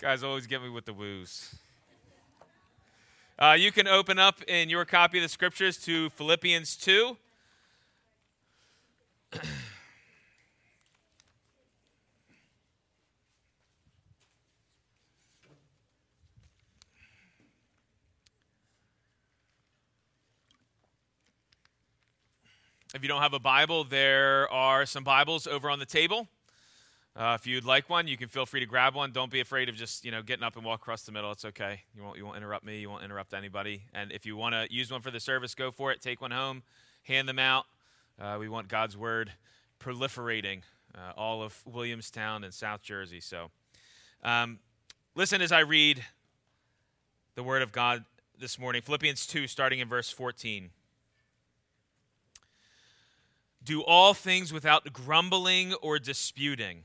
Guys always get me with the woos. Uh, you can open up in your copy of the scriptures to Philippians 2. If you don't have a Bible, there are some Bibles over on the table. Uh, if you'd like one, you can feel free to grab one. Don't be afraid of just you know getting up and walk across the middle. It's okay. You won't you won't interrupt me. You won't interrupt anybody. And if you want to use one for the service, go for it. Take one home, hand them out. Uh, we want God's word proliferating uh, all of Williamstown and South Jersey. So, um, listen as I read the word of God this morning. Philippians two, starting in verse fourteen. Do all things without grumbling or disputing,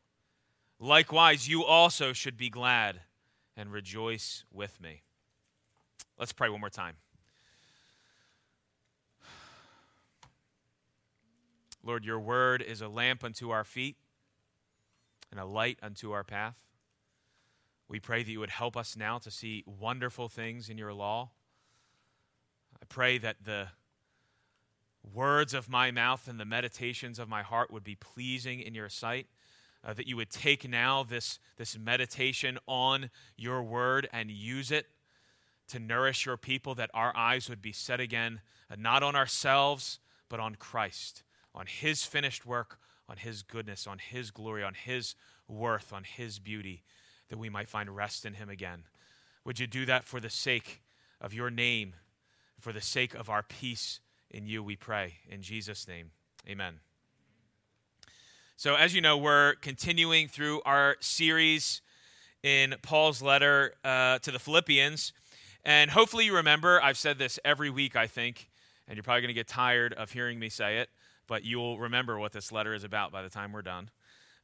Likewise, you also should be glad and rejoice with me. Let's pray one more time. Lord, your word is a lamp unto our feet and a light unto our path. We pray that you would help us now to see wonderful things in your law. I pray that the words of my mouth and the meditations of my heart would be pleasing in your sight. Uh, that you would take now this, this meditation on your word and use it to nourish your people, that our eyes would be set again, uh, not on ourselves, but on Christ, on his finished work, on his goodness, on his glory, on his worth, on his beauty, that we might find rest in him again. Would you do that for the sake of your name, for the sake of our peace? in you, we pray. In Jesus' name, amen. So, as you know, we're continuing through our series in Paul's letter uh, to the Philippians. And hopefully, you remember, I've said this every week, I think, and you're probably going to get tired of hearing me say it, but you'll remember what this letter is about by the time we're done.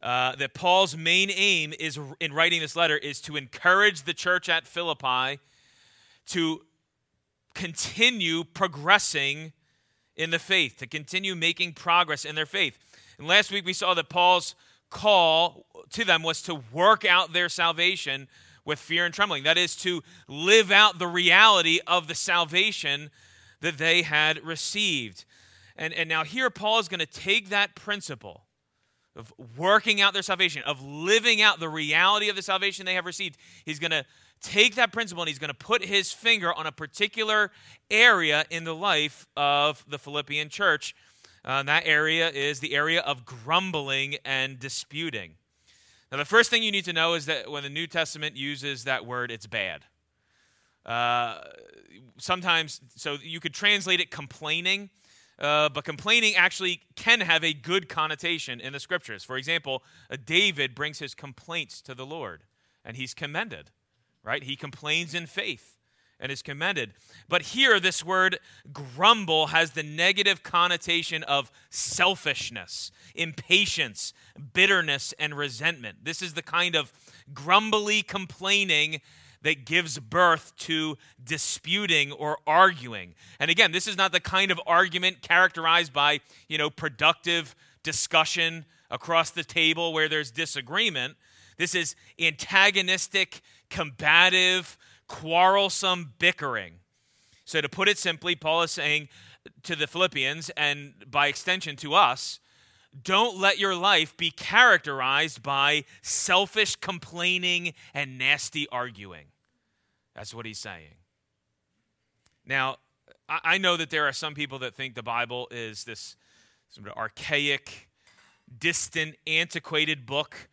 Uh, that Paul's main aim is in writing this letter is to encourage the church at Philippi to continue progressing in the faith, to continue making progress in their faith. And last week we saw that Paul's call to them was to work out their salvation with fear and trembling. That is, to live out the reality of the salvation that they had received. And, and now here Paul is going to take that principle of working out their salvation, of living out the reality of the salvation they have received. He's going to take that principle and he's going to put his finger on a particular area in the life of the Philippian church. Uh, that area is the area of grumbling and disputing. Now, the first thing you need to know is that when the New Testament uses that word, it's bad. Uh, sometimes, so you could translate it complaining, uh, but complaining actually can have a good connotation in the scriptures. For example, David brings his complaints to the Lord, and he's commended right? He complains in faith and is commended. But here, this word grumble has the negative connotation of selfishness, impatience, bitterness, and resentment. This is the kind of grumbly complaining that gives birth to disputing or arguing. And again, this is not the kind of argument characterized by, you know, productive discussion across the table where there's disagreement. This is antagonistic, combative, quarrelsome bickering. So, to put it simply, Paul is saying to the Philippians, and by extension to us, don't let your life be characterized by selfish complaining and nasty arguing. That's what he's saying. Now, I know that there are some people that think the Bible is this sort of archaic, distant, antiquated book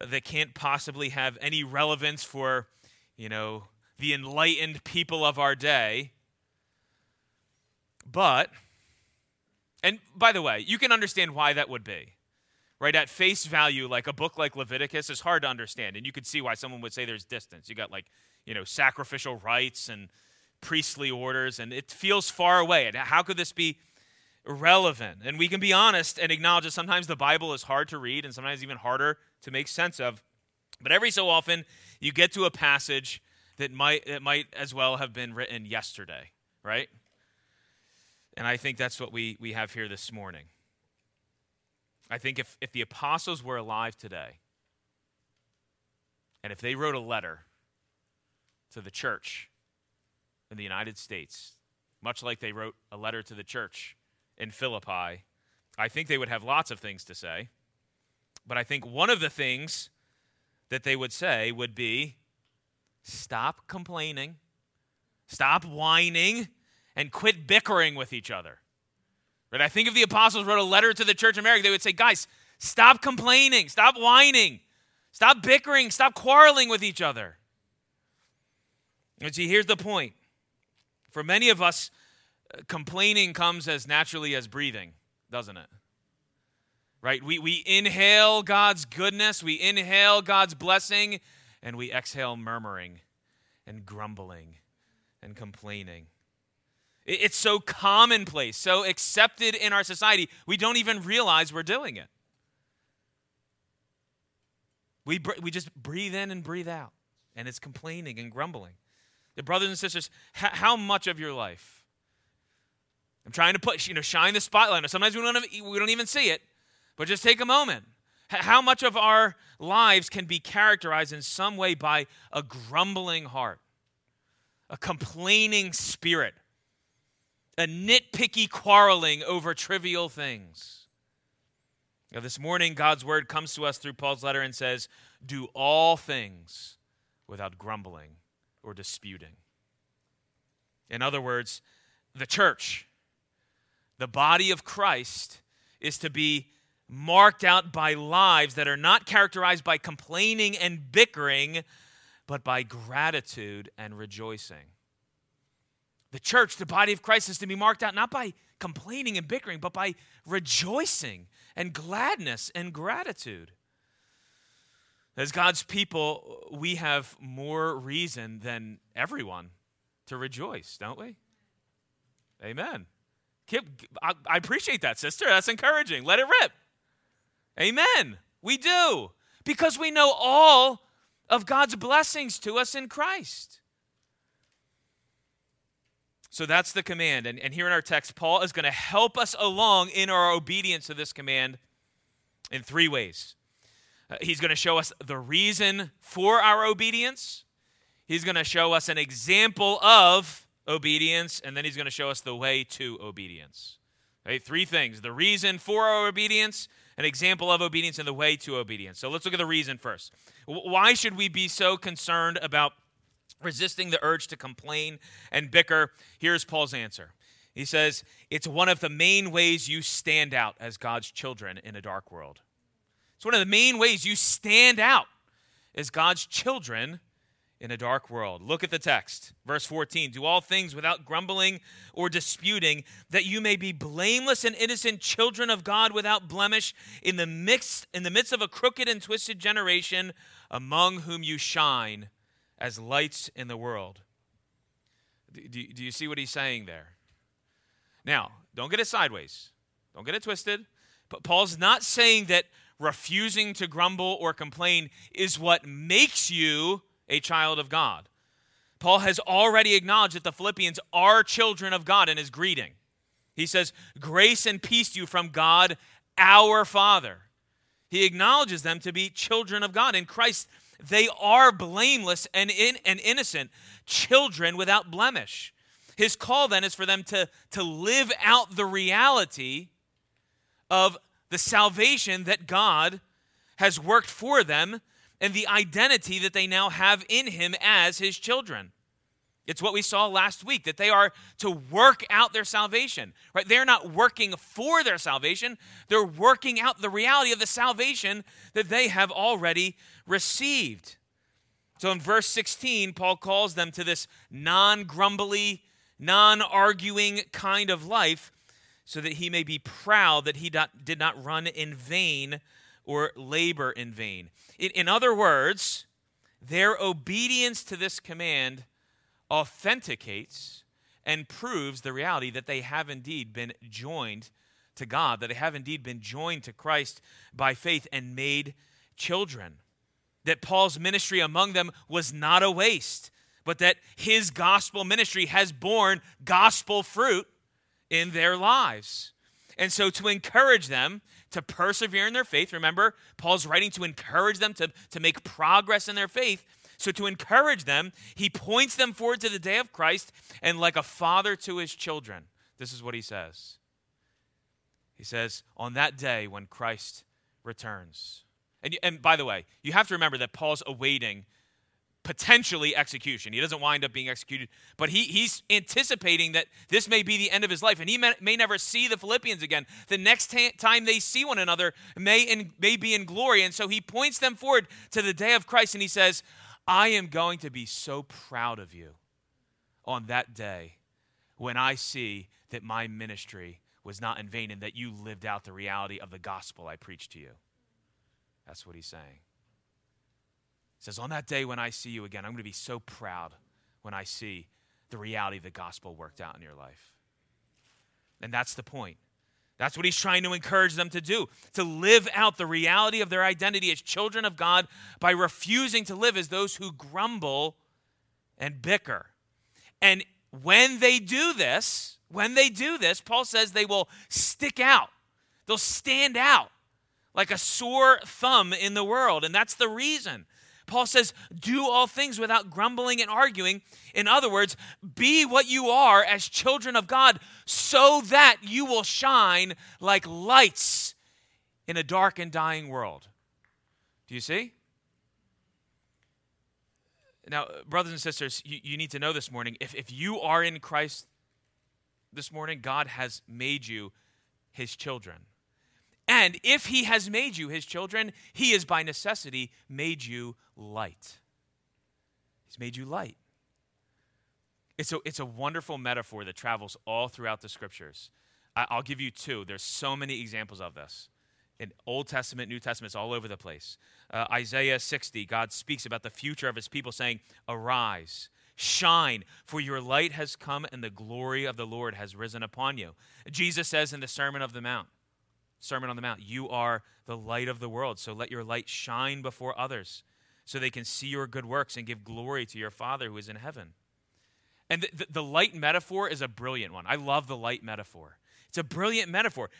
that can't possibly have any relevance for, you know, the enlightened people of our day. But, and by the way, you can understand why that would be. right? At face value, like a book like Leviticus is hard to understand. And you could see why someone would say there's distance. You got like, you know, sacrificial rites and priestly orders, and it feels far away. And how could this be relevant? And we can be honest and acknowledge that sometimes the Bible is hard to read and sometimes even harder to make sense of. But every so often, you get to a passage that might, that might as well have been written yesterday, right? And I think that's what we, we have here this morning. I think if, if the apostles were alive today, and if they wrote a letter to the church in the United States, much like they wrote a letter to the church in Philippi, I think they would have lots of things to say. But I think one of the things that they would say would be stop complaining, stop whining, and quit bickering with each other. Right? I think if the apostles wrote a letter to the church in America, they would say, guys, stop complaining, stop whining, stop bickering, stop quarreling with each other. And see, here's the point. For many of us, uh, complaining comes as naturally as breathing, doesn't it? Right? We, we inhale God's goodness, we inhale God's blessing, and we exhale murmuring and grumbling and complaining. It's so commonplace, so accepted in our society, we don't even realize we're doing it. We, we just breathe in and breathe out, and it's complaining and grumbling. The brothers and sisters, how much of your life? I'm trying to put, you know, shine the spotlight. Sometimes we don't, we don't even see it, but just take a moment. How much of our lives can be characterized in some way by a grumbling heart, a complaining spirit, a nitpicky quarreling over trivial things. Now, this morning, God's word comes to us through Paul's letter and says, Do all things without grumbling or disputing. In other words, the church, the body of Christ, is to be marked out by lives that are not characterized by complaining and bickering, but by gratitude and rejoicing. The church, the body of Christ, is to be marked out not by complaining and bickering, but by rejoicing and gladness and gratitude. As God's people, we have more reason than everyone to rejoice, don't we? Amen. I appreciate that, sister. That's encouraging. Let it rip. Amen. We do. Because we know all of God's blessings to us in Christ. So that's the command. And, and here in our text, Paul is going to help us along in our obedience to this command in three ways. Uh, he's going to show us the reason for our obedience, he's going to show us an example of obedience, and then he's going to show us the way to obedience. Okay, three things the reason for our obedience, an example of obedience, and the way to obedience. So let's look at the reason first. Why should we be so concerned about resisting the urge to complain and bicker, here's Paul's answer. He says, It's one of the main ways you stand out as God's children in a dark world. It's one of the main ways you stand out as God's children in a dark world. Look at the text, verse 14. Do all things without grumbling or disputing, that you may be blameless and innocent children of God without blemish in the midst, in the midst of a crooked and twisted generation, among whom you shine as lights in the world. Do, do, do you see what he's saying there? Now, don't get it sideways, don't get it twisted. But Paul's not saying that refusing to grumble or complain is what makes you a child of God. Paul has already acknowledged that the Philippians are children of God in his greeting. He says, Grace and peace to you from God, our Father. He acknowledges them to be children of God. In Christ, they are blameless and, in, and innocent, children without blemish. His call then is for them to, to live out the reality of the salvation that God has worked for them and the identity that they now have in Him as His children. It's what we saw last week that they are to work out their salvation. Right? They're not working for their salvation. They're working out the reality of the salvation that they have already received. So in verse 16, Paul calls them to this non-grumbly, non-arguing kind of life so that he may be proud that he did not run in vain or labor in vain. In, in other words, their obedience to this command authenticates and proves the reality that they have indeed been joined to God, that they have indeed been joined to Christ by faith and made children. That Paul's ministry among them was not a waste, but that his gospel ministry has borne gospel fruit in their lives. And so, to encourage them to persevere in their faith, remember, Paul's writing to encourage them to, to make progress in their faith. So, to encourage them, he points them forward to the day of Christ and, like a father to his children, this is what he says. He says, On that day when Christ returns. And, and by the way, you have to remember that Paul's awaiting potentially execution. He doesn't wind up being executed, but he, he's anticipating that this may be the end of his life, and he may, may never see the Philippians again. The next ta- time they see one another may, in, may be in glory. And so he points them forward to the day of Christ, and he says, I am going to be so proud of you on that day when I see that my ministry was not in vain and that you lived out the reality of the gospel I preached to you. That's what he's saying. Says, On that day when I see you again, I'm going to be so proud when I see the reality of the gospel worked out in your life. And that's the point. That's what he's trying to encourage them to do to live out the reality of their identity as children of God by refusing to live as those who grumble and bicker. And when they do this, when they do this, Paul says they will stick out, they'll stand out like a sore thumb in the world. And that's the reason Paul says, do all things without grumbling and arguing. In other words, be what you are as children of God so that you will shine like lights in a dark and dying world. Do you see? Now, brothers and sisters, you, you need to know this morning if, if you are in Christ this morning, God has made you his children. And if he has made you his children, he has by necessity made you light. He's made you light. It's a, it's a wonderful metaphor that travels all throughout the scriptures. I, I'll give you two. There's so many examples of this. In Old Testament, New Testament, it's all over the place. Uh, Isaiah 60, God speaks about the future of his people, saying, Arise, shine, for your light has come, and the glory of the Lord has risen upon you. Jesus says in the Sermon of the Mount, Sermon on the Mount. You are the light of the world, so let your light shine before others so they can see your good works and give glory to your Father who is in heaven. And the, the, the light metaphor is a brilliant one. I love the light metaphor. It's a brilliant metaphor.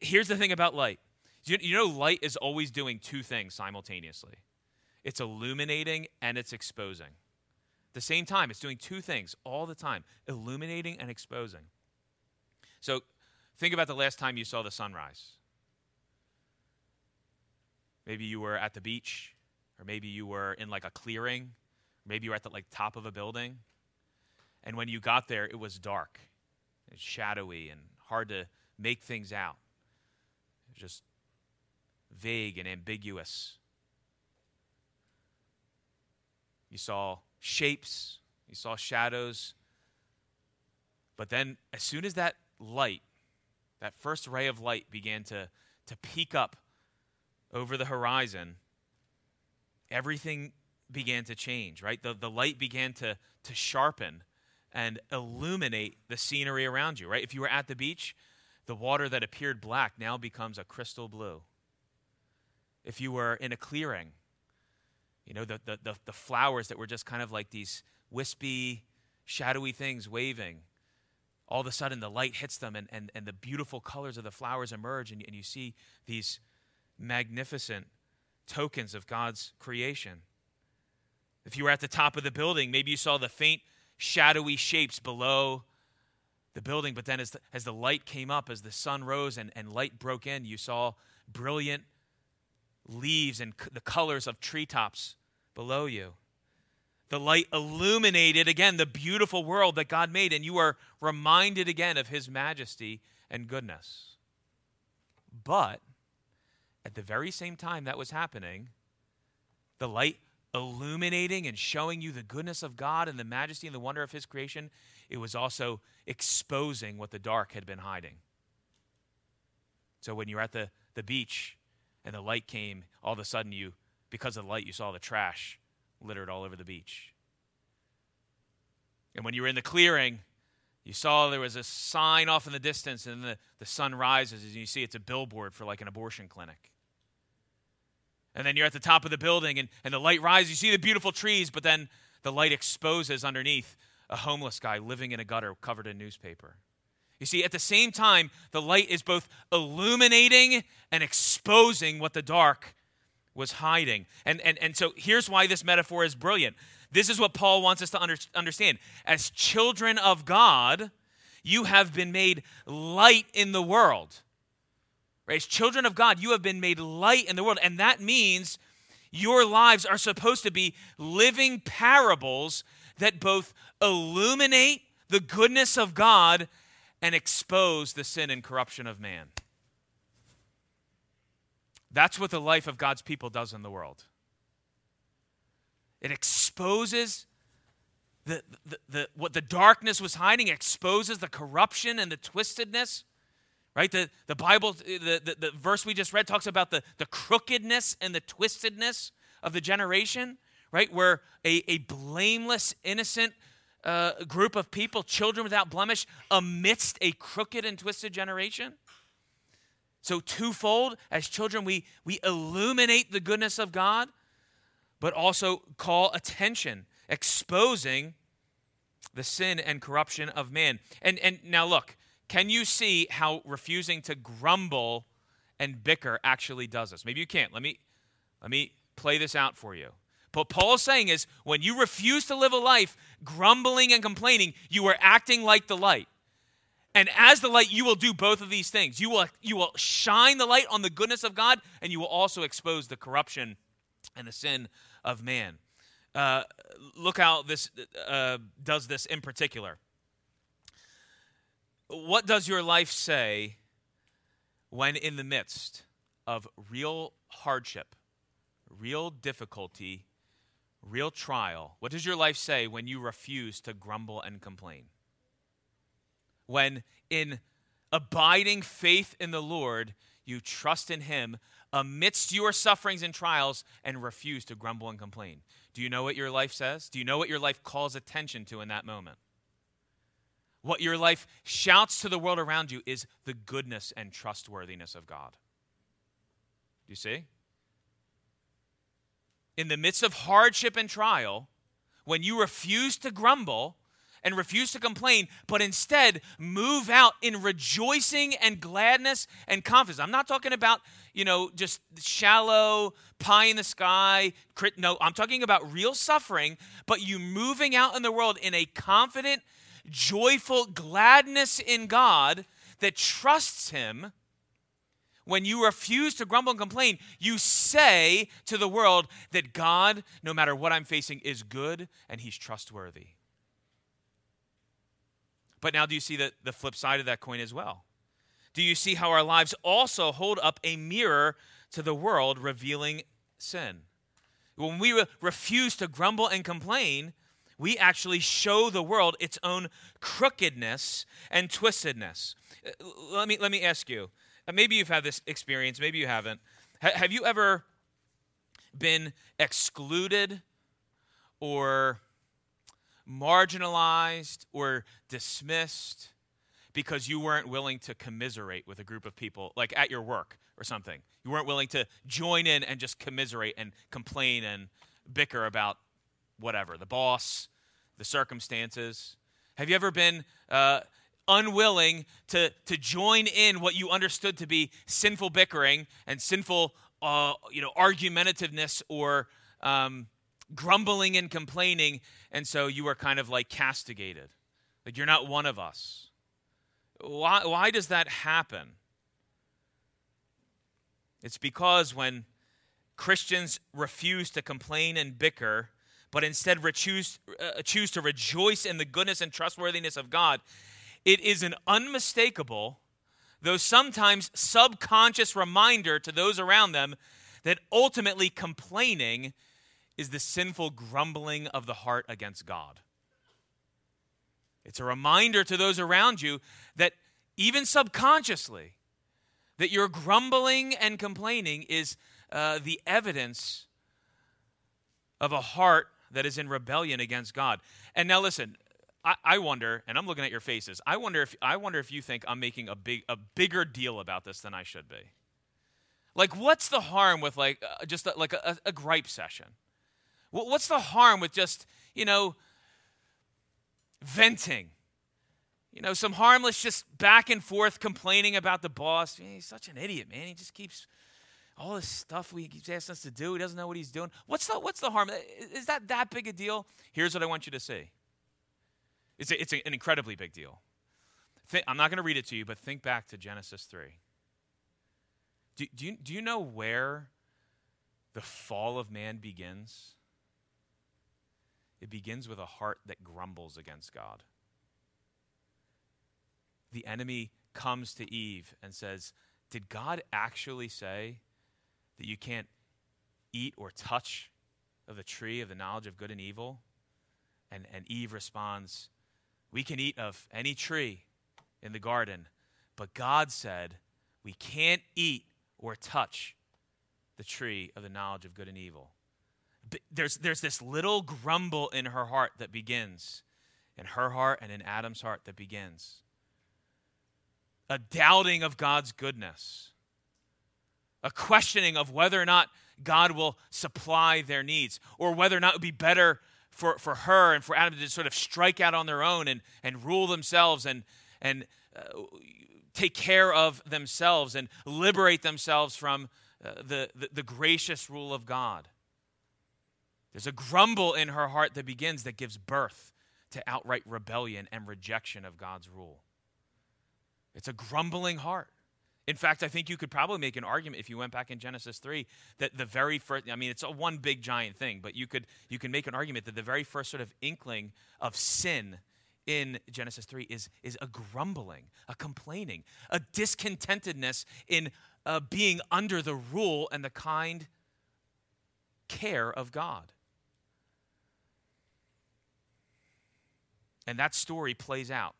Here's the thing about light you, you know, light is always doing two things simultaneously it's illuminating and it's exposing. At the same time, it's doing two things all the time illuminating and exposing. So think about the last time you saw the sunrise. Maybe you were at the beach, or maybe you were in like a clearing, maybe you were at the like top of a building. And when you got there, it was dark, and shadowy, and hard to make things out. It just vague and ambiguous. You saw shapes, you saw shadows. But then, as soon as that light, that first ray of light began to, to peek up over the horizon, everything began to change, right? The, the light began to, to sharpen and illuminate the scenery around you, right? If you were at the beach, the water that appeared black now becomes a crystal blue. If you were in a clearing, you know, the, the, the, the flowers that were just kind of like these wispy, shadowy things waving, all of a sudden the light hits them and, and, and the beautiful colors of the flowers emerge, and, and you see these magnificent tokens of God's creation. If you were at the top of the building, maybe you saw the faint, shadowy shapes below the building, but then as the, as the light came up, as the sun rose and, and light broke in, you saw brilliant leaves and c- the colors of treetops below you. The light illuminated again the beautiful world that God made, and you are reminded again of His majesty and goodness. But at the very same time that was happening, the light illuminating and showing you the goodness of God and the majesty and the wonder of His creation, it was also exposing what the dark had been hiding. So when you're at the, the beach and the light came, all of a sudden you, because of the light, you saw the trash littered all over the beach. And when you were in the clearing, you saw there was a sign off in the distance, and the, the sun rises, and you see it's a billboard for like an abortion clinic. And then you're at the top of the building, and, and the light rises. You see the beautiful trees, but then the light exposes underneath a homeless guy living in a gutter covered in newspaper. You see, at the same time, the light is both illuminating and exposing what the dark was hiding. And, and, and so here's why this metaphor is brilliant. This is what Paul wants us to under, understand. As children of God, you have been made light in the world. Right? As children of God, you have been made light in the world. And that means your lives are supposed to be living parables that both illuminate the goodness of God and expose the sin and corruption of man. That's what the life of God's people does in the world. It exposes the, the, the, what the darkness was hiding, exposes the corruption and the twistedness. Right? The, the Bible, the, the, the verse we just read talks about the, the crookedness and the twistedness of the generation, right? Where a, a blameless, innocent uh, group of people, children without blemish, amidst a crooked and twisted generation. So, twofold, as children, we, we illuminate the goodness of God, but also call attention, exposing the sin and corruption of man. And, and now, look, can you see how refusing to grumble and bicker actually does this? Maybe you can't. Let me, let me play this out for you. What Paul's saying is when you refuse to live a life grumbling and complaining, you are acting like the light. And as the light, you will do both of these things. You will, you will shine the light on the goodness of God, and you will also expose the corruption and the sin of man. Uh, look how this uh, does this in particular. What does your life say when in the midst of real hardship, real difficulty, real trial, what does your life say when you refuse to grumble and complain? When in abiding faith in the Lord, you trust in Him amidst your sufferings and trials and refuse to grumble and complain. Do you know what your life says? Do you know what your life calls attention to in that moment? What your life shouts to the world around you is the goodness and trustworthiness of God. Do you see? in the midst of hardship and trial, when you refuse to grumble and refuse to complain, but instead move out in rejoicing and gladness and confidence. I'm not talking about, you know, just shallow pie in the sky. No, I'm talking about real suffering, but you moving out in the world in a confident, joyful gladness in God that trusts Him when you refuse to grumble and complain, you say to the world that God, no matter what I'm facing, is good and he's trustworthy. But now, do you see the, the flip side of that coin as well? Do you see how our lives also hold up a mirror to the world revealing sin? When we re- refuse to grumble and complain, we actually show the world its own crookedness and twistedness. Uh, let me, let me ask you maybe you've had this experience, maybe you haven't. H- have you ever been excluded or marginalized or dismissed because you weren't willing to commiserate with a group of people, like at your work or something? You weren't willing to join in and just commiserate and complain and bicker about whatever the boss, the circumstances. Have you ever been uh, unwilling to, to join in what you understood to be sinful bickering and sinful uh, you know, argumentativeness or um, grumbling and complaining, and so you are kind of like castigated. Like you're not one of us. Why, why does that happen? It's because when Christians refuse to complain and bicker, but instead choose, uh, choose to rejoice in the goodness and trustworthiness of God, it is an unmistakable, though sometimes subconscious reminder to those around them that ultimately complaining is the sinful grumbling of the heart against God. It's a reminder to those around you that even subconsciously, That your grumbling and complaining is uh, the evidence of a heart that is in rebellion against God. And now listen, I, I, wonder, and I'm looking at your faces. I wonder if I wonder if you think I'm making a big a bigger deal about this than I should be. Like, what's the harm with like uh, just a, like a, a gripe session? What's the harm with just you know venting? You know, some harmless, just back and forth complaining about the boss. He's such an idiot, man. He just keeps all this stuff we keeps asking us to do. He doesn't know what he's doing. What's the what's the harm? Is that that big a deal? Here's what I want you to see. It's, a, it's an incredibly big deal. I'm not going to read it to you, but think back to Genesis 3. Do, do, you, do you know where the fall of man begins? It begins with a heart that grumbles against God. The enemy comes to Eve and says, Did God actually say that you can't eat or touch of the tree of the knowledge of good and evil? And, and Eve responds, we can eat of any tree in the garden, but God said we can't eat or touch the tree of the knowledge of good and evil. There's, there's this little grumble in her heart that begins, in her heart and in Adam's heart that begins. A doubting of God's goodness, a questioning of whether or not God will supply their needs, or whether or not it would be better for, for her and for Adam to sort of strike out on their own and, and rule themselves and, and uh, take care of themselves and liberate themselves from uh, the, the, the gracious rule of God. There's a grumble in her heart that begins that gives birth to outright rebellion and rejection of God's rule. It's a grumbling heart. In fact, I think you could probably make an argument if you went back in Genesis 3 that the very first I mean it's a one big giant thing, but you could you can make an argument that the very first sort of inkling of sin in Genesis 3 is is a grumbling, a complaining, a discontentedness in uh, being under the rule and the kind care of God. And that story plays out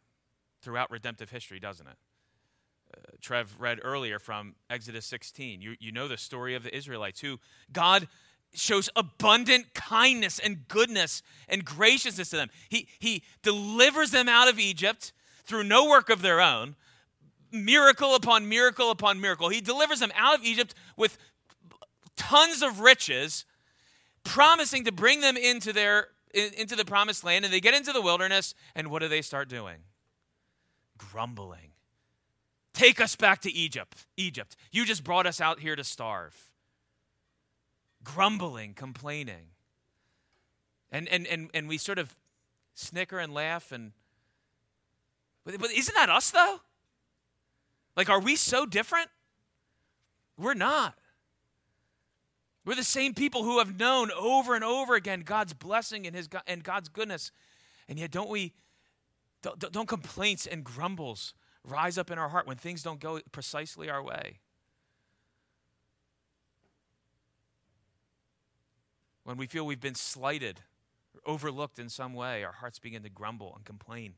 throughout redemptive history, doesn't it? Trev read earlier from Exodus 16. You, you know the story of the Israelites who God shows abundant kindness and goodness and graciousness to them. He, he delivers them out of Egypt through no work of their own, miracle upon miracle upon miracle. He delivers them out of Egypt with tons of riches, promising to bring them into their into the promised land and they get into the wilderness and what do they start doing? Grumbling Take us back to Egypt. Egypt. You just brought us out here to starve. Grumbling, complaining. And and and and we sort of snicker and laugh and but, isn't that us though? Like are we so different? We're not. We're the same people who have known over and over again God's blessing and his and God's goodness. And yet don't we don't, don't complaints and grumbles rise up in our heart when things don't go precisely our way. When we feel we've been slighted or overlooked in some way, our hearts begin to grumble and complain.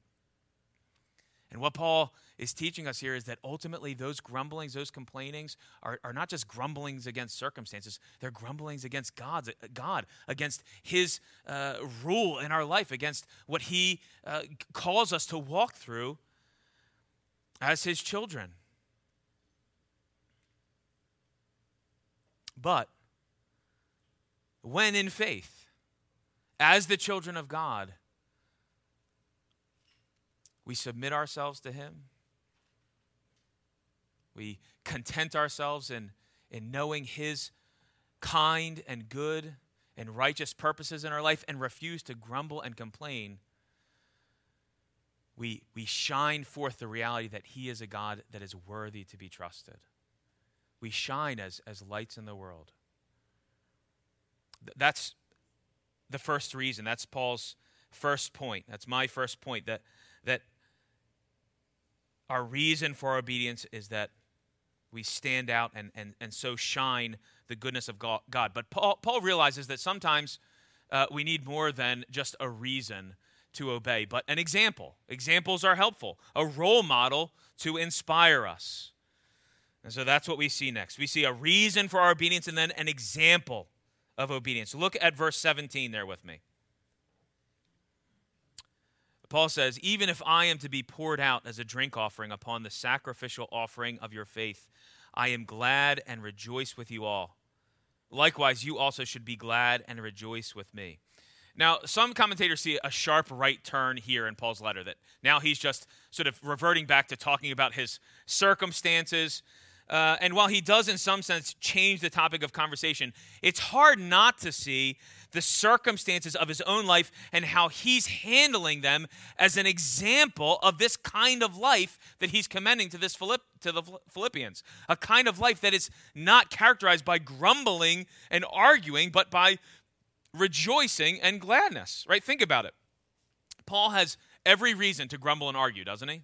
And what Paul is teaching us here is that ultimately those grumblings, those complainings are, are not just grumblings against circumstances, they're grumblings against God's, God, against his uh, rule in our life, against what he uh, calls us to walk through as his children. But when in faith, as the children of God, we submit ourselves to him, we content ourselves in, in knowing his kind and good and righteous purposes in our life and refuse to grumble and complain we, we shine forth the reality that He is a God that is worthy to be trusted. We shine as, as lights in the world. That's the first reason. That's Paul's first point. That's my first point that, that our reason for obedience is that we stand out and, and, and so shine the goodness of God. But Paul, Paul realizes that sometimes uh, we need more than just a reason to obey, but an example. Examples are helpful, a role model to inspire us. And so that's what we see next. We see a reason for our obedience and then an example of obedience. Look at verse 17 there with me. Paul says, Even if I am to be poured out as a drink offering upon the sacrificial offering of your faith, I am glad and rejoice with you all. Likewise, you also should be glad and rejoice with me. Now, some commentators see a sharp right turn here in Paul's letter that now he's just sort of reverting back to talking about his circumstances. Uh, and while he does, in some sense, change the topic of conversation, it's hard not to see the circumstances of his own life and how he's handling them as an example of this kind of life that he's commending to this Philipp, to the Philippians. A kind of life that is not characterized by grumbling and arguing, but by rejoicing and gladness, right? Think about it. Paul has every reason to grumble and argue, doesn't he?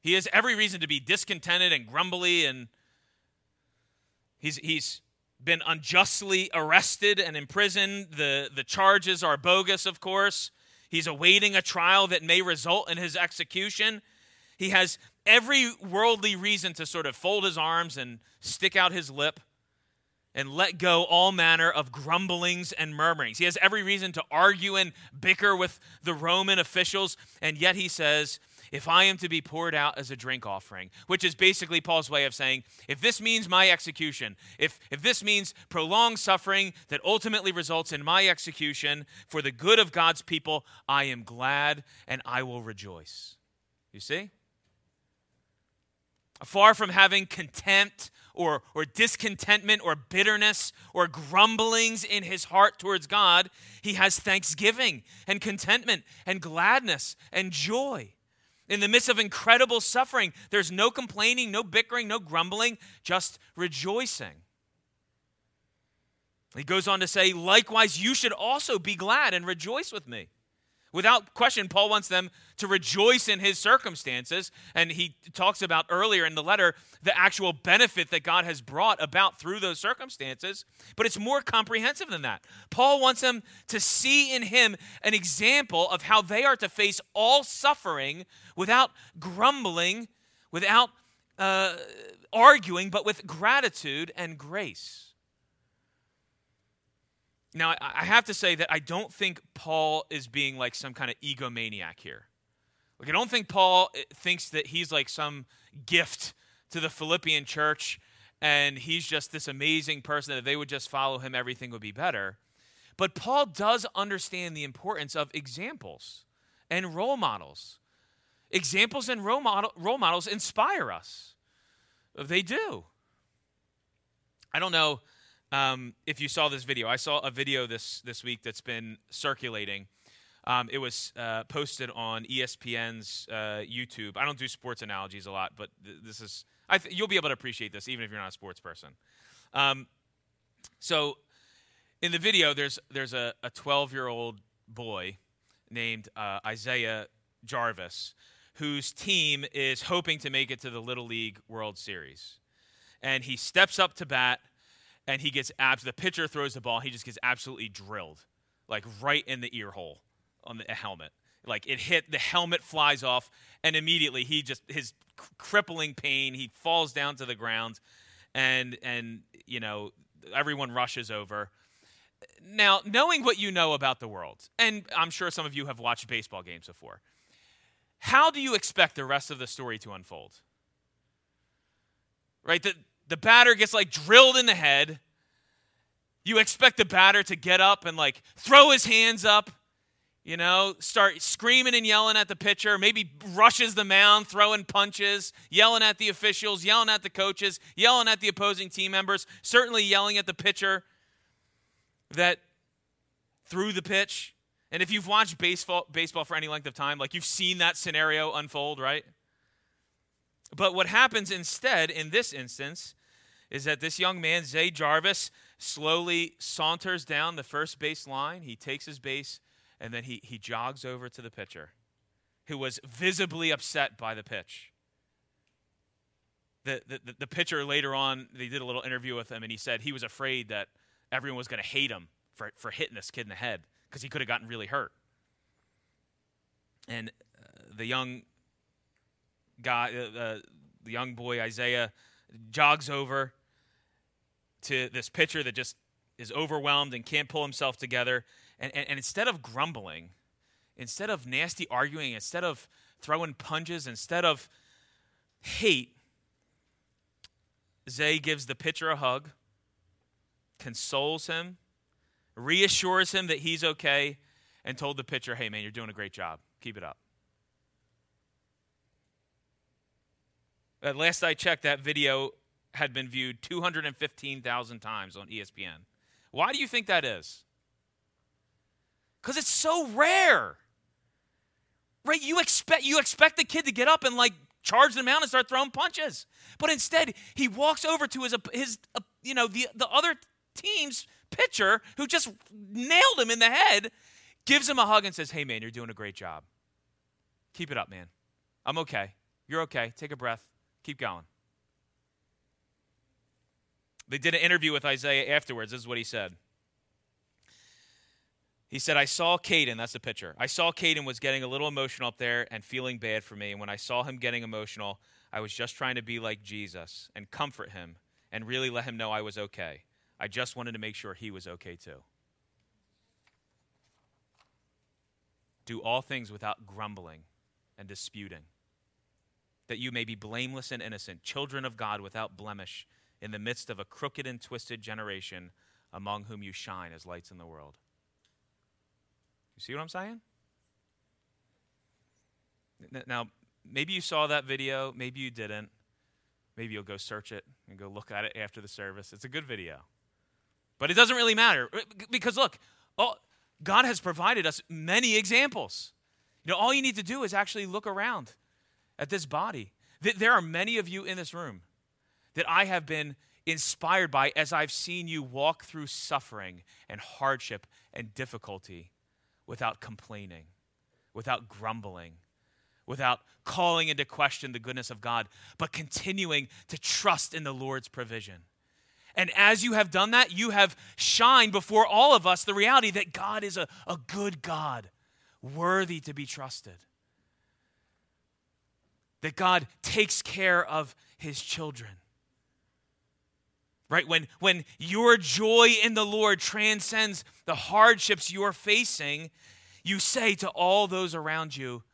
He has every reason to be discontented and grumbly and he's he's been unjustly arrested and imprisoned. The, the charges are bogus, of course. He's awaiting a trial that may result in his execution. He has every worldly reason to sort of fold his arms and stick out his lip and let go all manner of grumblings and murmurings. He has every reason to argue and bicker with the Roman officials, and yet he says, if I am to be poured out as a drink offering, which is basically Paul's way of saying, if this means my execution, if, if this means prolonged suffering that ultimately results in my execution for the good of God's people, I am glad and I will rejoice. You see? Far from having contempt or, or discontentment or bitterness or grumblings in his heart towards God, he has thanksgiving and contentment and gladness and joy. In the midst of incredible suffering, there's no complaining, no bickering, no grumbling, just rejoicing. He goes on to say, likewise, you should also be glad and rejoice with me. Without question, Paul wants them to rejoice in his circumstances. And he talks about earlier in the letter the actual benefit that God has brought about through those circumstances. But it's more comprehensive than that. Paul wants them to see in him an example of how they are to face all suffering without grumbling, without uh, arguing, but with gratitude and grace. Now, I have to say that I don't think Paul is being like some kind of egomaniac here. Like, I don't think Paul eh, thinks that he's like some gift to the Philippian church and he's just this amazing person that if they would just follow him, everything would be better. But Paul does understand the importance of examples and role models. Examples and role, model, role models inspire us. They do. I don't know um, if you saw this video, I saw a video this this week that's been circulating. Um, it was uh, posted on ESPN's uh, YouTube. I don't do sports analogies a lot, but th- this is th- you'll be able to appreciate this even if you're not a sports person. Um, so, in the video, there's there's a 12 year old boy named uh, Isaiah Jarvis whose team is hoping to make it to the Little League World Series, and he steps up to bat and he gets abs. The pitcher throws the ball, he just gets absolutely drilled, like right in the ear hole on the helmet. Like it hit, the helmet flies off, and immediately he just his crippling pain. He falls down to the ground, and and you know everyone rushes over. Now, knowing what you know about the world, and I'm sure some of you have watched baseball games before, how do you expect the rest of the story to unfold? Right? The, the batter gets like drilled in the head. You expect the batter to get up and like throw his hands up, you know, start screaming and yelling at the pitcher, maybe rushes the mound, throwing punches, yelling at the officials, yelling at the coaches, yelling at the opposing team members, certainly yelling at the pitcher that threw the pitch. And if you've watched baseball, baseball for any length of time, like you've seen that scenario unfold, right? But what happens instead in this instance is that this young man, Zay Jarvis, slowly saunters down the first base line. He takes his base and then he, he jogs over to the pitcher, who was visibly upset by the pitch. The, the, the pitcher later on, they did a little interview with him, and he said he was afraid that everyone was going to hate him for, for hitting this kid in the head because he could have gotten really hurt. And uh, the young guy, uh, uh, the young boy Isaiah jogs over to this pitcher that just is overwhelmed and can't pull himself together. And, and, and instead of grumbling, instead of nasty arguing, instead of throwing punches, instead of hate, Zay gives the pitcher a hug, consoles him, reassures him that he's okay, and told the pitcher, hey, man, you're doing a great job. Keep it up. Uh, last I checked, that video had been viewed 215,000 times on ESPN. Why do you think that is? Because it's so rare. Right? You expect you expect the kid to get up and like charge them out and start throwing punches. But instead, he walks over to his uh, his uh, you know the the other team's pitcher who just nailed him in the head, gives him a hug and says, "Hey man, you're doing a great job. Keep it up, man. I'm okay. You're okay. Take a breath. Keep going." They did an interview with Isaiah afterwards. This is what he said. He said, I saw Caden, that's the picture. I saw Caden was getting a little emotional up there and feeling bad for me. And when I saw him getting emotional, I was just trying to be like Jesus and comfort him and really let him know I was okay. I just wanted to make sure he was okay too. Do all things without grumbling and disputing, that you may be blameless and innocent, children of God without blemish in the midst of a crooked and twisted generation among whom you shine as lights in the world. You see what I'm saying? Now, maybe you saw that video, maybe you didn't. Maybe you'll go search it and go look at it after the service. It's a good video. But it doesn't really matter uh, because look, all, God has provided us many examples. You know, all you need to do is actually look around at this body. That there are many of you in this room that I have been inspired by as I've seen you walk through suffering and hardship and difficulty without complaining, without grumbling, without calling into question the goodness of God, but continuing to trust in the Lord's provision. And as you have done that, you have shined before all of us the reality that God is a, a good God, worthy to be trusted. That God takes care of his children. Right? When when your joy in the lord transcends the hardships you're facing you say to all those around you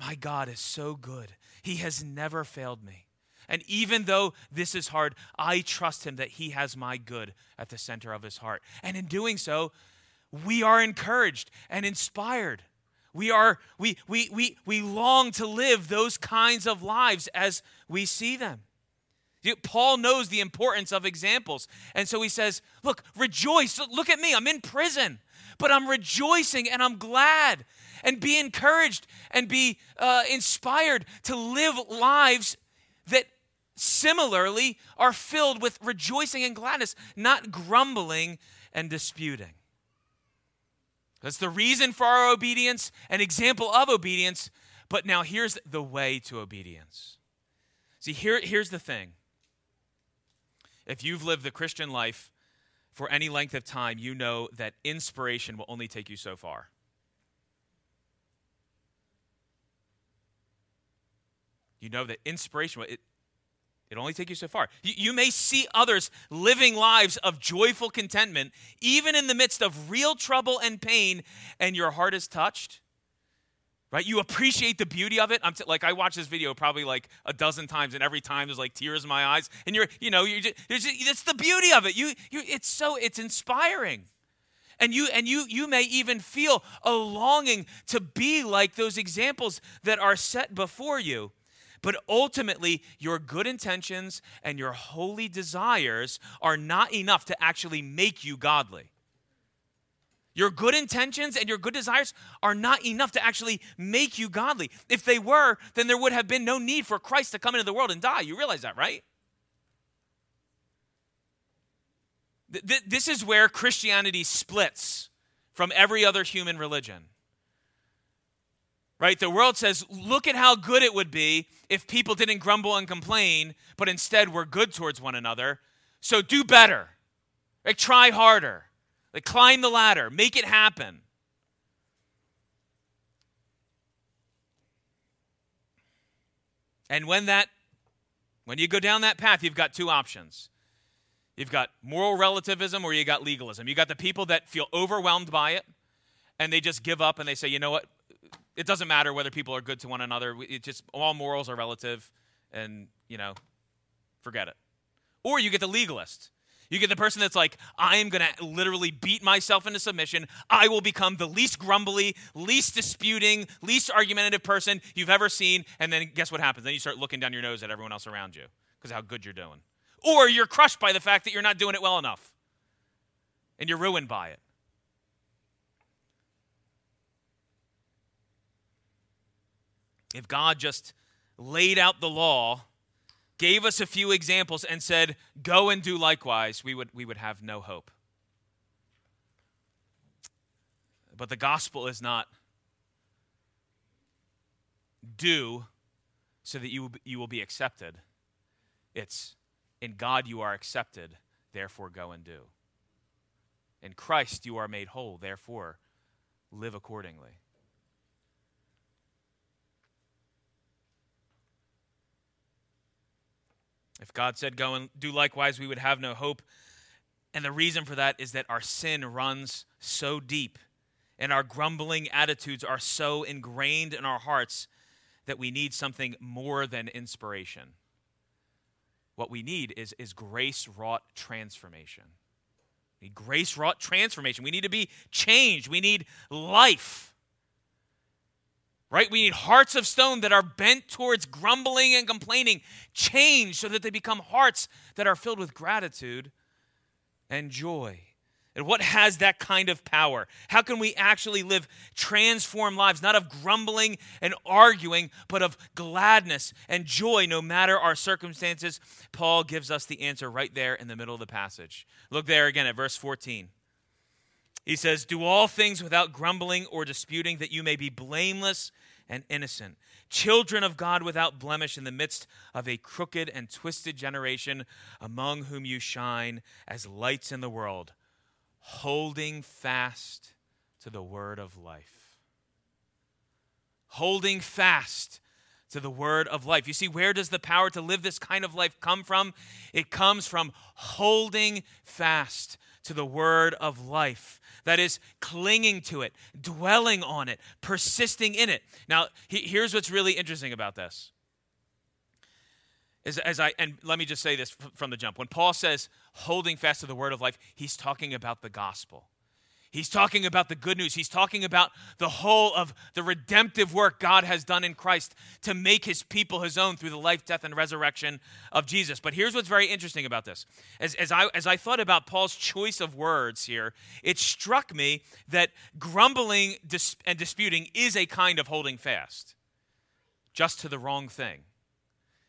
my god is so good. He has never failed me. And even though this is hard i trust him that he has my good at the center of his heart. And in doing so we are encouraged and inspired we are we we we, we long to live those kinds of lives as we see them Paul knows the importance of examples. And so he says, Look, rejoice. Look at me. I'm in prison, but I'm rejoicing and I'm glad. And be encouraged and be uh, inspired to live lives that similarly are filled with rejoicing and gladness, not grumbling and disputing. That's the reason for our obedience, an example of obedience. But now here's the way to obedience. See, here, here's the thing if you've lived the Christian life for any length of time, you know that inspiration will only take you so far. You know that inspiration, it, it only take you so far. You, may see others living lives of joyful contentment, even in the midst of real trouble and pain, and your heart is touched right? You appreciate the beauty of it. I'm t- like i watched this video probably like a dozen times and every time there's like tears in my eyes and you're you know you're just, it's the beauty of it. You, you it's so it's inspiring. And you and you you may even feel a longing to be like those examples that are set before you but ultimately your good intentions and your holy desires are not enough to actually make you godly your good intentions and your good desires are not enough to actually make you godly. If they were, then there would have been no need for Christ to come into the world and die. You realize that, right? This is where Christianity splits from every other human religion. Right? The world says, look at how good it would be if people didn't grumble and complain, but instead were good towards one another. So do better. Like, try harder. Like climb the ladder, make it happen. And when that When you go down that path, you've got two options. You've got moral relativism or you got legalism. You got the people that feel overwhelmed by it and they just give up and they say, you know what? It doesn't matter whether people are good to one another. It just all morals are relative and, you know, forget it. Or you get the legalist. You get the person that's like, I am going to literally beat myself into submission. I will become the least grumbly, least disputing, least argumentative person you've ever seen. And then guess what happens? Then you start looking down your nose at everyone else around you because how good you're doing. Or you're crushed by the fact that you're not doing it well enough and you're ruined by it. If God just laid out the law gave us a few examples, and said, Go and do likewise, we would, we would have no hope. But the gospel is not do so that you, you will be accepted. It's in God you are accepted, therefore go and do. In Christ you are made whole, therefore live accordingly. If God said, Go and do likewise, we would have no hope. And the reason for that is that our sin runs so deep and our grumbling attitudes are so ingrained in our hearts that we need something more than inspiration. What we need is, is grace wrought transformation. We grace wrought transformation. We need to be changed. We need life right? We need hearts of stone that are bent towards grumbling and complaining, change so that they become hearts that are filled with gratitude and joy. And what has that kind of power? How can we actually live transformed lives, not of grumbling and arguing, but of gladness and joy no matter our circumstances? Paul gives us the answer right there in the middle of the passage. Look there again at verse 14. He says, Do all things without grumbling or disputing, that you may be blameless and innocent, children of God without blemish in the midst of a crooked and twisted generation, among whom you shine as lights in the world, holding fast to the word of life. Holding fast to the word of life. You see, where does the power to live this kind of life come from? It comes from holding fast to the word of life. That is, clinging to it, dwelling on it, persisting in it. Now, he, here's what's really interesting about this. As, as I, and let me just say this from the jump. When Paul says holding fast to the word of life, he's talking about the gospel. He's talking about the good news. He's talking about the whole of the redemptive work God has done in Christ to make his people his own through the life, death, and resurrection of Jesus. But here's what's very interesting about this. As, as, I, as I thought about Paul's choice of words here, it struck me that grumbling dis- and disputing is a kind of holding fast, just to the wrong thing.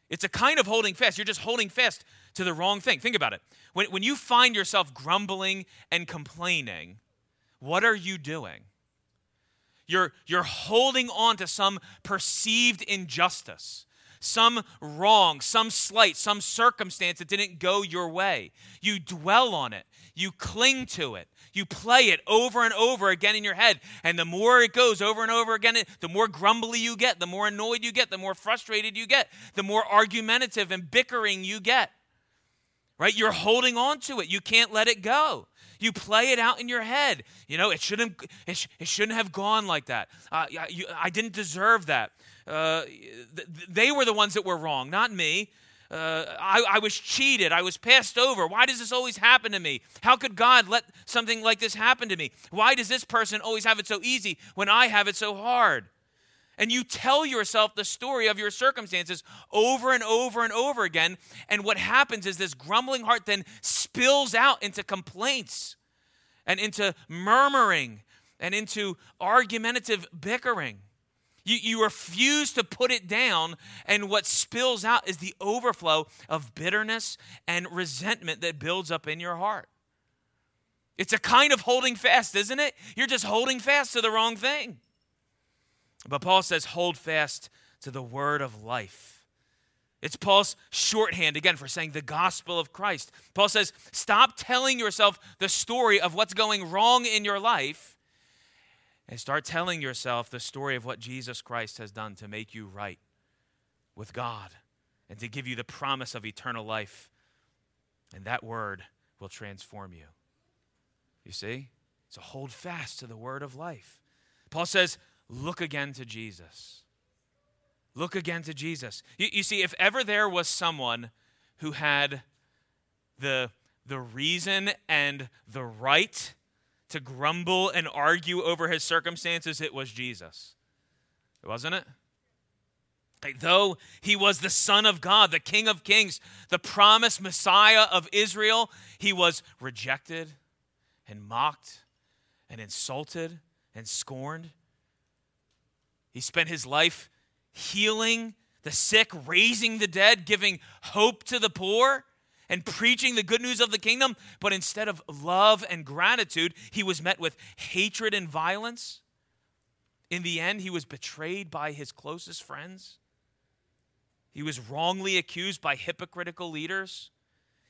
It's a kind of holding fast. You're just holding fast to the wrong thing. Think about it. When, when you find yourself grumbling and complaining, what are you doing? You're, you're holding on to some perceived injustice, some wrong, some slight, some circumstance that didn't go your way. You dwell on it, you cling to it, you play it over and over again in your head. And the more it goes over and over again, the more grumbly you get, the more annoyed you get, the more frustrated you get, the more argumentative and bickering you get. Right? You're holding on to it, you can't let it go. You play it out in your head. You know, it shouldn't, it, sh- it shouldn't have gone like that. Uh, you, I didn't deserve that. Uh, th- they were the ones that were wrong, not me. Uh, I, I, was cheated. I was passed over. Why does this always happen to me? How could God let something like this happen to me? Why does this person always have it so easy when I have it so hard? And you tell yourself the story of your circumstances over and over and over again. And what happens is this grumbling heart then spills out into complaints and into murmuring and into argumentative bickering. You, you refuse to put it down, and what spills out is the overflow of bitterness and resentment that builds up in your heart. It's a kind of holding fast, isn't it? You're just holding fast to the wrong thing. But Paul says, hold fast to the word of life. It's Paul's shorthand again for saying the gospel of Christ. Paul says, stop telling yourself the story of what's going wrong in your life and start telling yourself the story of what Jesus Christ has done to make you right with God and to give you the promise of eternal life. And that word will transform you. You see? So hold fast to the word of life. Paul says, look again to Jesus. Look again to Jesus. You, you, see, if ever there was someone who had the, the reason and the right to grumble and argue over his circumstances, it was Jesus. Wasn't it? Like, though he was the Son of God, the King of Kings, the promised Messiah of Israel, he was rejected and mocked and insulted and scorned. He spent his life healing the sick, raising the dead, giving hope to the poor, and preaching the good news of the kingdom. But instead of love and gratitude, he was met with hatred and violence. In the end, he was betrayed by his closest friends. He was wrongly accused by hypocritical leaders.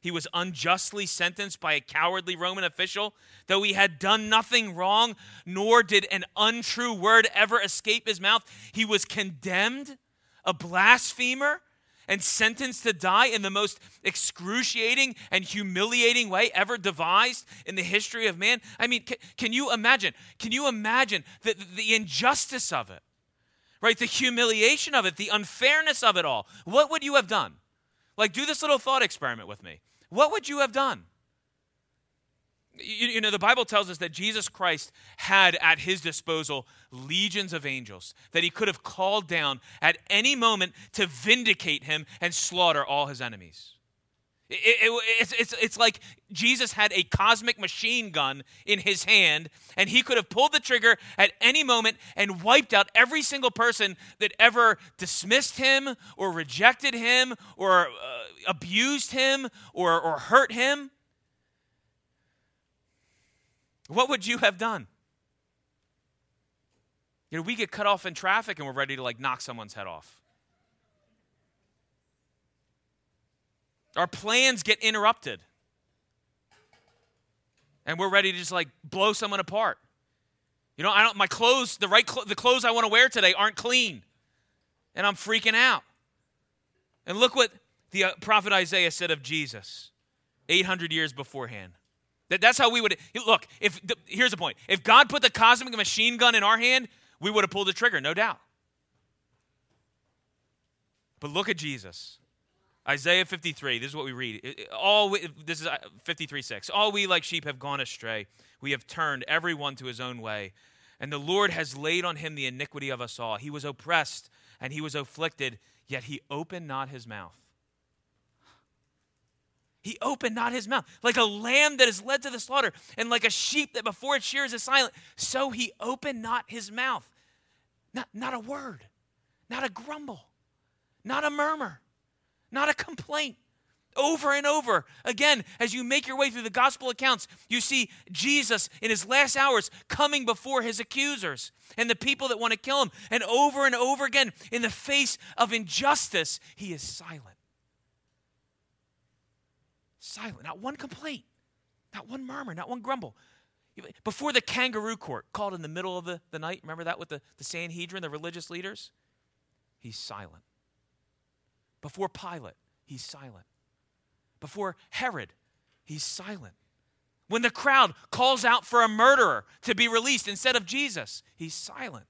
He was unjustly sentenced by a cowardly Roman official, though he had done nothing wrong, nor did an untrue word ever escape his mouth. He was condemned, a blasphemer, and sentenced to die in the most excruciating and humiliating way ever devised in the history of man. I mean, can, you imagine? Can you imagine the, the injustice of it? Right? The humiliation of it, the unfairness of it all. What would you have done? Like, do this little thought experiment with me. What would you have done? You, you, know, the Bible tells us that Jesus Christ had at his disposal legions of angels that he could have called down at any moment to vindicate him and slaughter all his enemies. It, it, it's, it's, it's like Jesus had a cosmic machine gun in his hand, and he could have pulled the trigger at any moment and wiped out every single person that ever dismissed him or rejected him or uh, abused him or, or hurt him. What would you have done? You know, we get cut off in traffic and we're ready to like knock someone's head off. Our plans get interrupted. And we're ready to just like blow someone apart. You know, I don't my clothes, the right cl- the clothes I want to wear today aren't clean. And I'm freaking out. And look what the uh, prophet Isaiah said of Jesus 800 years beforehand. That, that's how we would look. If the, here's the point: if God put the cosmic machine gun in our hand, we would have pulled the trigger, no doubt. But look at Jesus. Isaiah 53, this is what we read. All we, this is uh, 53 6. All we like sheep have gone astray. We have turned everyone to his own way. And the Lord has laid on him the iniquity of us all. He was oppressed and he was afflicted, yet he opened not his mouth. He opened not his mouth. Like a lamb that is led to the slaughter, and like a sheep that before it shears is silent, so he opened not his mouth. Not, not a word, not a grumble, not a murmur not a complaint. Over and over again, as you make your way through the gospel accounts, you see Jesus in his last hours coming before his accusers and the people that want to kill him. And over and over again, in the face of injustice, he is silent. Silent. Not one complaint, not one murmur, not one grumble. Before the kangaroo court called in the middle of the, the night, remember that with the, the Sanhedrin, the religious leaders? He's silent. Before Pilate, he's silent. Before Herod, he's silent. When the crowd calls out for a murderer to be released instead of Jesus, he's silent.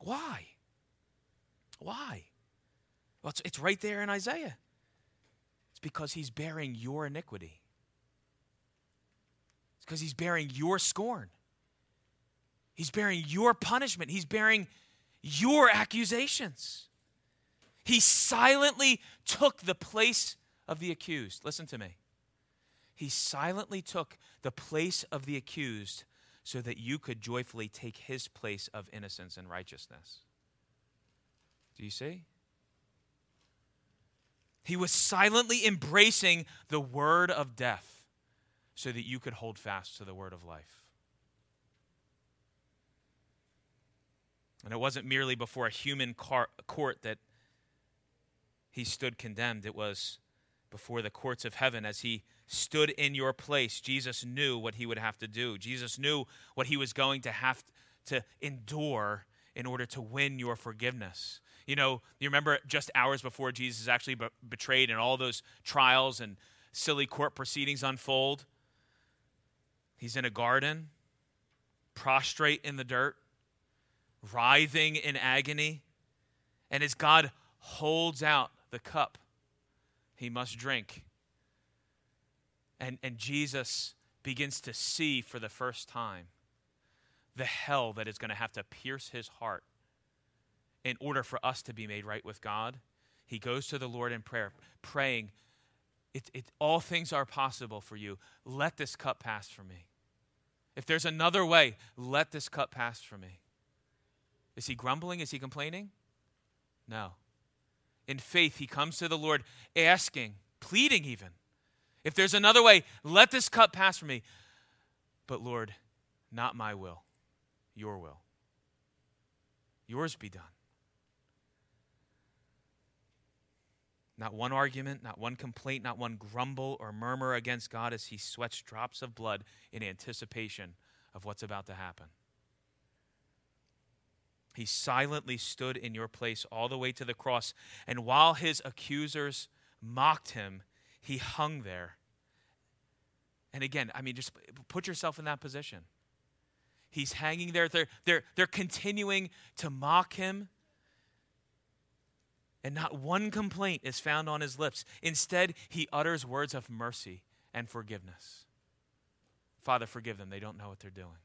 Why? Why? Well, it's, it's right there in Isaiah. It's because he's bearing your iniquity, it's because he's bearing your scorn, he's bearing your punishment, he's bearing your accusations. He silently took the place of the accused. Listen to me. He silently took the place of the accused so that you could joyfully take his place of innocence and righteousness. Do you see? He was silently embracing the word of death so that you could hold fast to the word of life. And it wasn't merely before a human court that he stood condemned. It was before the courts of heaven as he stood in your place. Jesus knew what he would have to do. Jesus knew what he was going to have to endure in order to win your forgiveness. You know, you remember just hours before Jesus is actually be- betrayed and all those trials and silly court proceedings unfold. He's in a garden, prostrate in the dirt, writhing in agony. And as God holds out the cup he must drink, and, and Jesus begins to see for the first time the hell that is going to have to pierce his heart in order for us to be made right with God, he goes to the Lord in prayer, praying, it, it, All things are possible for you. Let this cup pass from me. If there's another way, let this cup pass from me. Is he grumbling? Is he complaining? No. In faith, he comes to the Lord asking, pleading even, if there's another way, let this cup pass from me. But Lord, not my will, your will. Yours be done. Not one argument, not one complaint, not one grumble or murmur against God as he sweats drops of blood in anticipation of what's about to happen. He silently stood in your place all the way to the cross, and while his accusers mocked him, he hung there. And again, I mean, just put yourself in that position. He's hanging there. They're, they're, they're continuing to mock him and not one complaint is found on his lips. Instead, he utters words of mercy and forgiveness. Father, forgive them. They don't know what they're doing.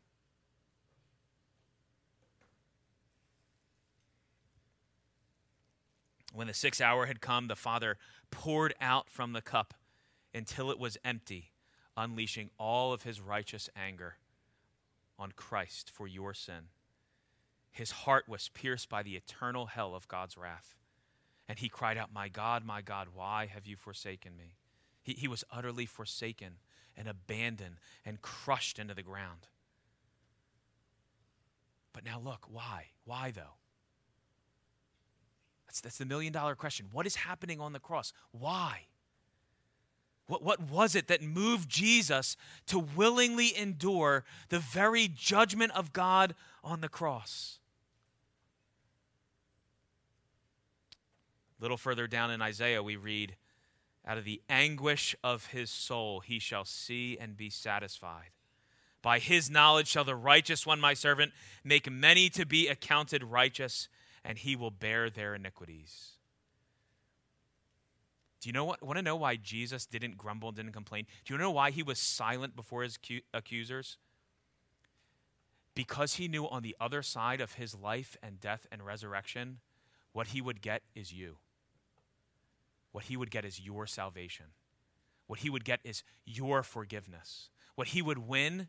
When the sixth hour had come, the Father poured out from the cup until it was empty, unleashing all of his righteous anger on Christ for your sin. His heart was pierced by the eternal hell of God's wrath. And he cried out, My God, my God, why have you forsaken me? He, he was utterly forsaken and abandoned and crushed into the ground. But now look, why? Why though? That's, that's the million dollar question. What is happening on the cross? Why? What, what was it that moved Jesus to willingly endure the very judgment of God on the cross? A little further down in Isaiah, we read, Out of the anguish of his soul he shall see and be satisfied. By his knowledge shall the righteous one, my servant, make many to be accounted righteous, and he will bear their iniquities. Do you know what? Want to know why Jesus didn't grumble and didn't complain? Do you want to know why he was silent before his accusers? Because he knew on the other side of his life and death and resurrection, what he would get is you what he would get is your salvation. What he would get is your forgiveness. What he would win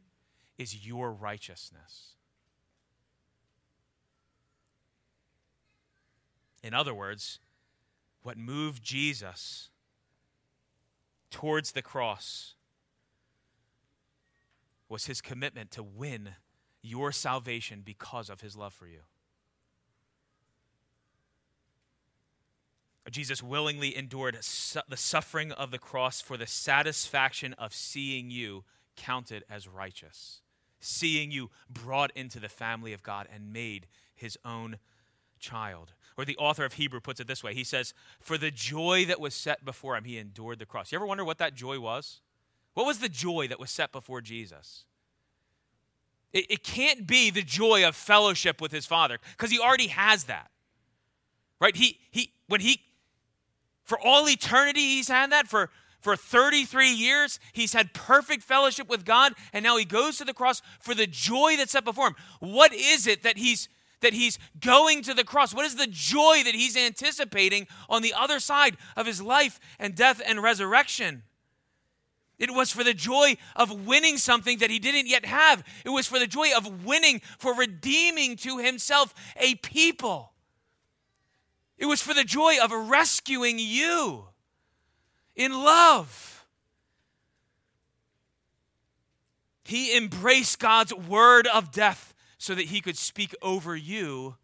is your righteousness. In other words, what moved Jesus towards the cross was his commitment to win your salvation because of his love for you. Jesus willingly endured su- the suffering of the cross for the satisfaction of seeing you counted as righteous, seeing you brought into the family of God and made his own child. Or the author of Hebrew puts it this way He says, For the joy that was set before him, he endured the cross. You ever wonder what that joy was? What was the joy that was set before Jesus? It, it can't be the joy of fellowship with his Father because he already has that. Right? He, he, when he for all eternity, he's had that. For, for 33 years, he's had perfect fellowship with God, and now he goes to the cross for the joy that's set before him. What is it that he's that he's going to the cross? What is the joy that he's anticipating on the other side of his life and death and resurrection? It was for the joy of winning something that he didn't yet have. It was for the joy of winning, for redeeming to himself a people. It was for the joy of rescuing you in love. He embraced God's word of death so that he could speak over you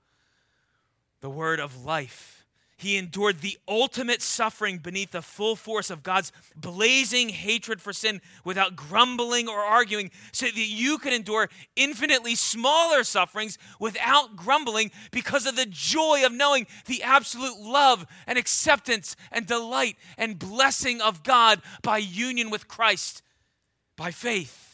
the word of life. He endured the ultimate suffering beneath the full force of God's blazing hatred for sin without grumbling or arguing, so that you could endure infinitely smaller sufferings without grumbling because of the joy of knowing the absolute love and acceptance and delight and blessing of God by union with Christ, by faith.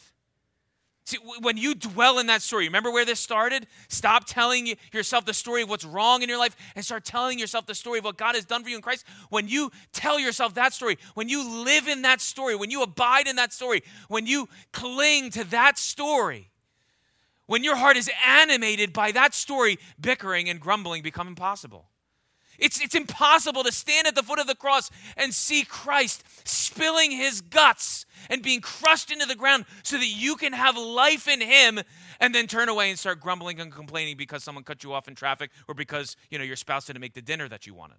See, when you dwell in that story, remember where this started? Stop telling yourself the story of what's wrong in your life and start telling yourself the story of what God has done for you in Christ. When you tell yourself that story, when you live in that story, when you abide in that story, when you cling to that story, when your heart is animated by that story, bickering and grumbling become impossible. It's, it's impossible to stand at the foot of the cross and see Christ spilling his guts and being crushed into the ground so that you can have life in him and then turn away and start grumbling and complaining because someone cut you off in traffic or because you know your spouse didn't make the dinner that you wanted.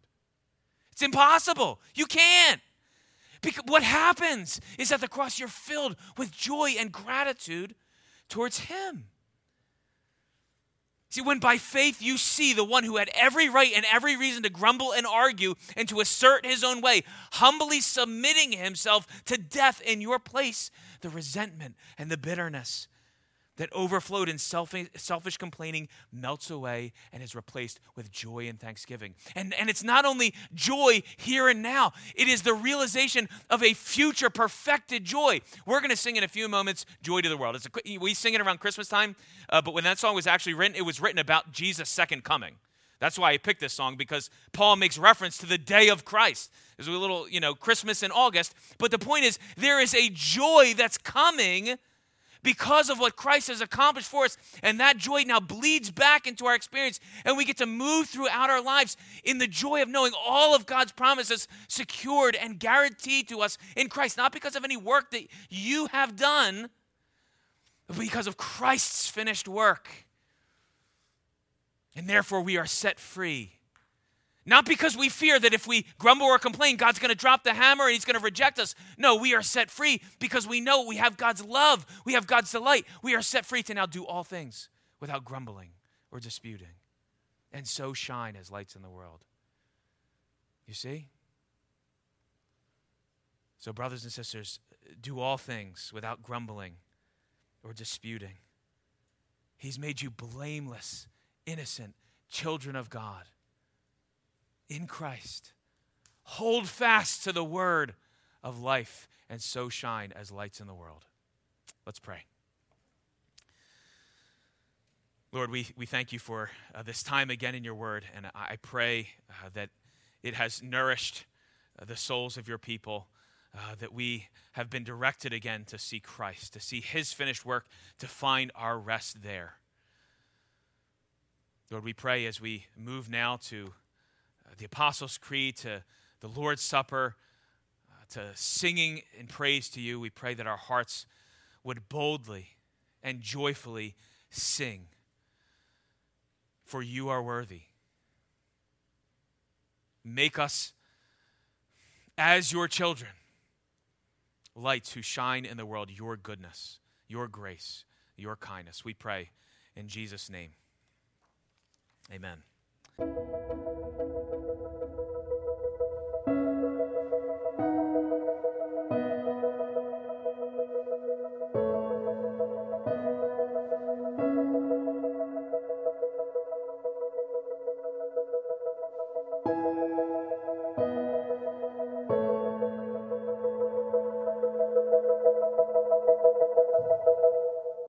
It's impossible. You can't. Because what happens is at the cross you're filled with joy and gratitude towards him. See, when by faith you see the one who had every right and every reason to grumble and argue and to assert his own way, humbly submitting himself to death in your place, the resentment and the bitterness that overflowed in selfish, complaining melts away and is replaced with joy and thanksgiving. And, and it's not only joy here and now, it is the realization of a future perfected joy. We're going to sing in a few moments, Joy to the World. It's a, we sing it around Christmas time, uh, but when that song was actually written, it was written about Jesus' second coming. That's why I picked this song because Paul makes reference to the day of Christ. There's a little, you know, Christmas in August. But the point is, there is a joy that's coming because of what Christ has accomplished for us. And that joy now bleeds back into our experience, and we get to move throughout our lives in the joy of knowing all of God's promises secured and guaranteed to us in Christ, not because of any work that you have done, but because of Christ's finished work. And therefore, we are set free not because we fear that if we grumble or complain, God's going to drop the hammer and he's going to reject us. No, we are set free because we know we have God's love, we have God's delight. We are set free to now do all things without grumbling or disputing, and so shine as lights in the world. You see? So, brothers and sisters, do all things without grumbling or disputing. He's made you blameless, innocent children of God in Christ. Hold fast to the word of life and so shine as lights in the world. Let's pray. Lord, we, we thank you for uh, this time again in your word, and I pray uh, that it has nourished uh, the souls of your people, uh, that we have been directed again to see Christ, to see his finished work, to find our rest there. Lord, we pray as we move now to the Apostles' Creed to the Lord's Supper uh, to singing in praise to you, we pray that our hearts would boldly and joyfully sing, for you are worthy. Make us as your children, lights who shine in the world your goodness, your grace, your kindness. We pray in Jesus' name. Amen.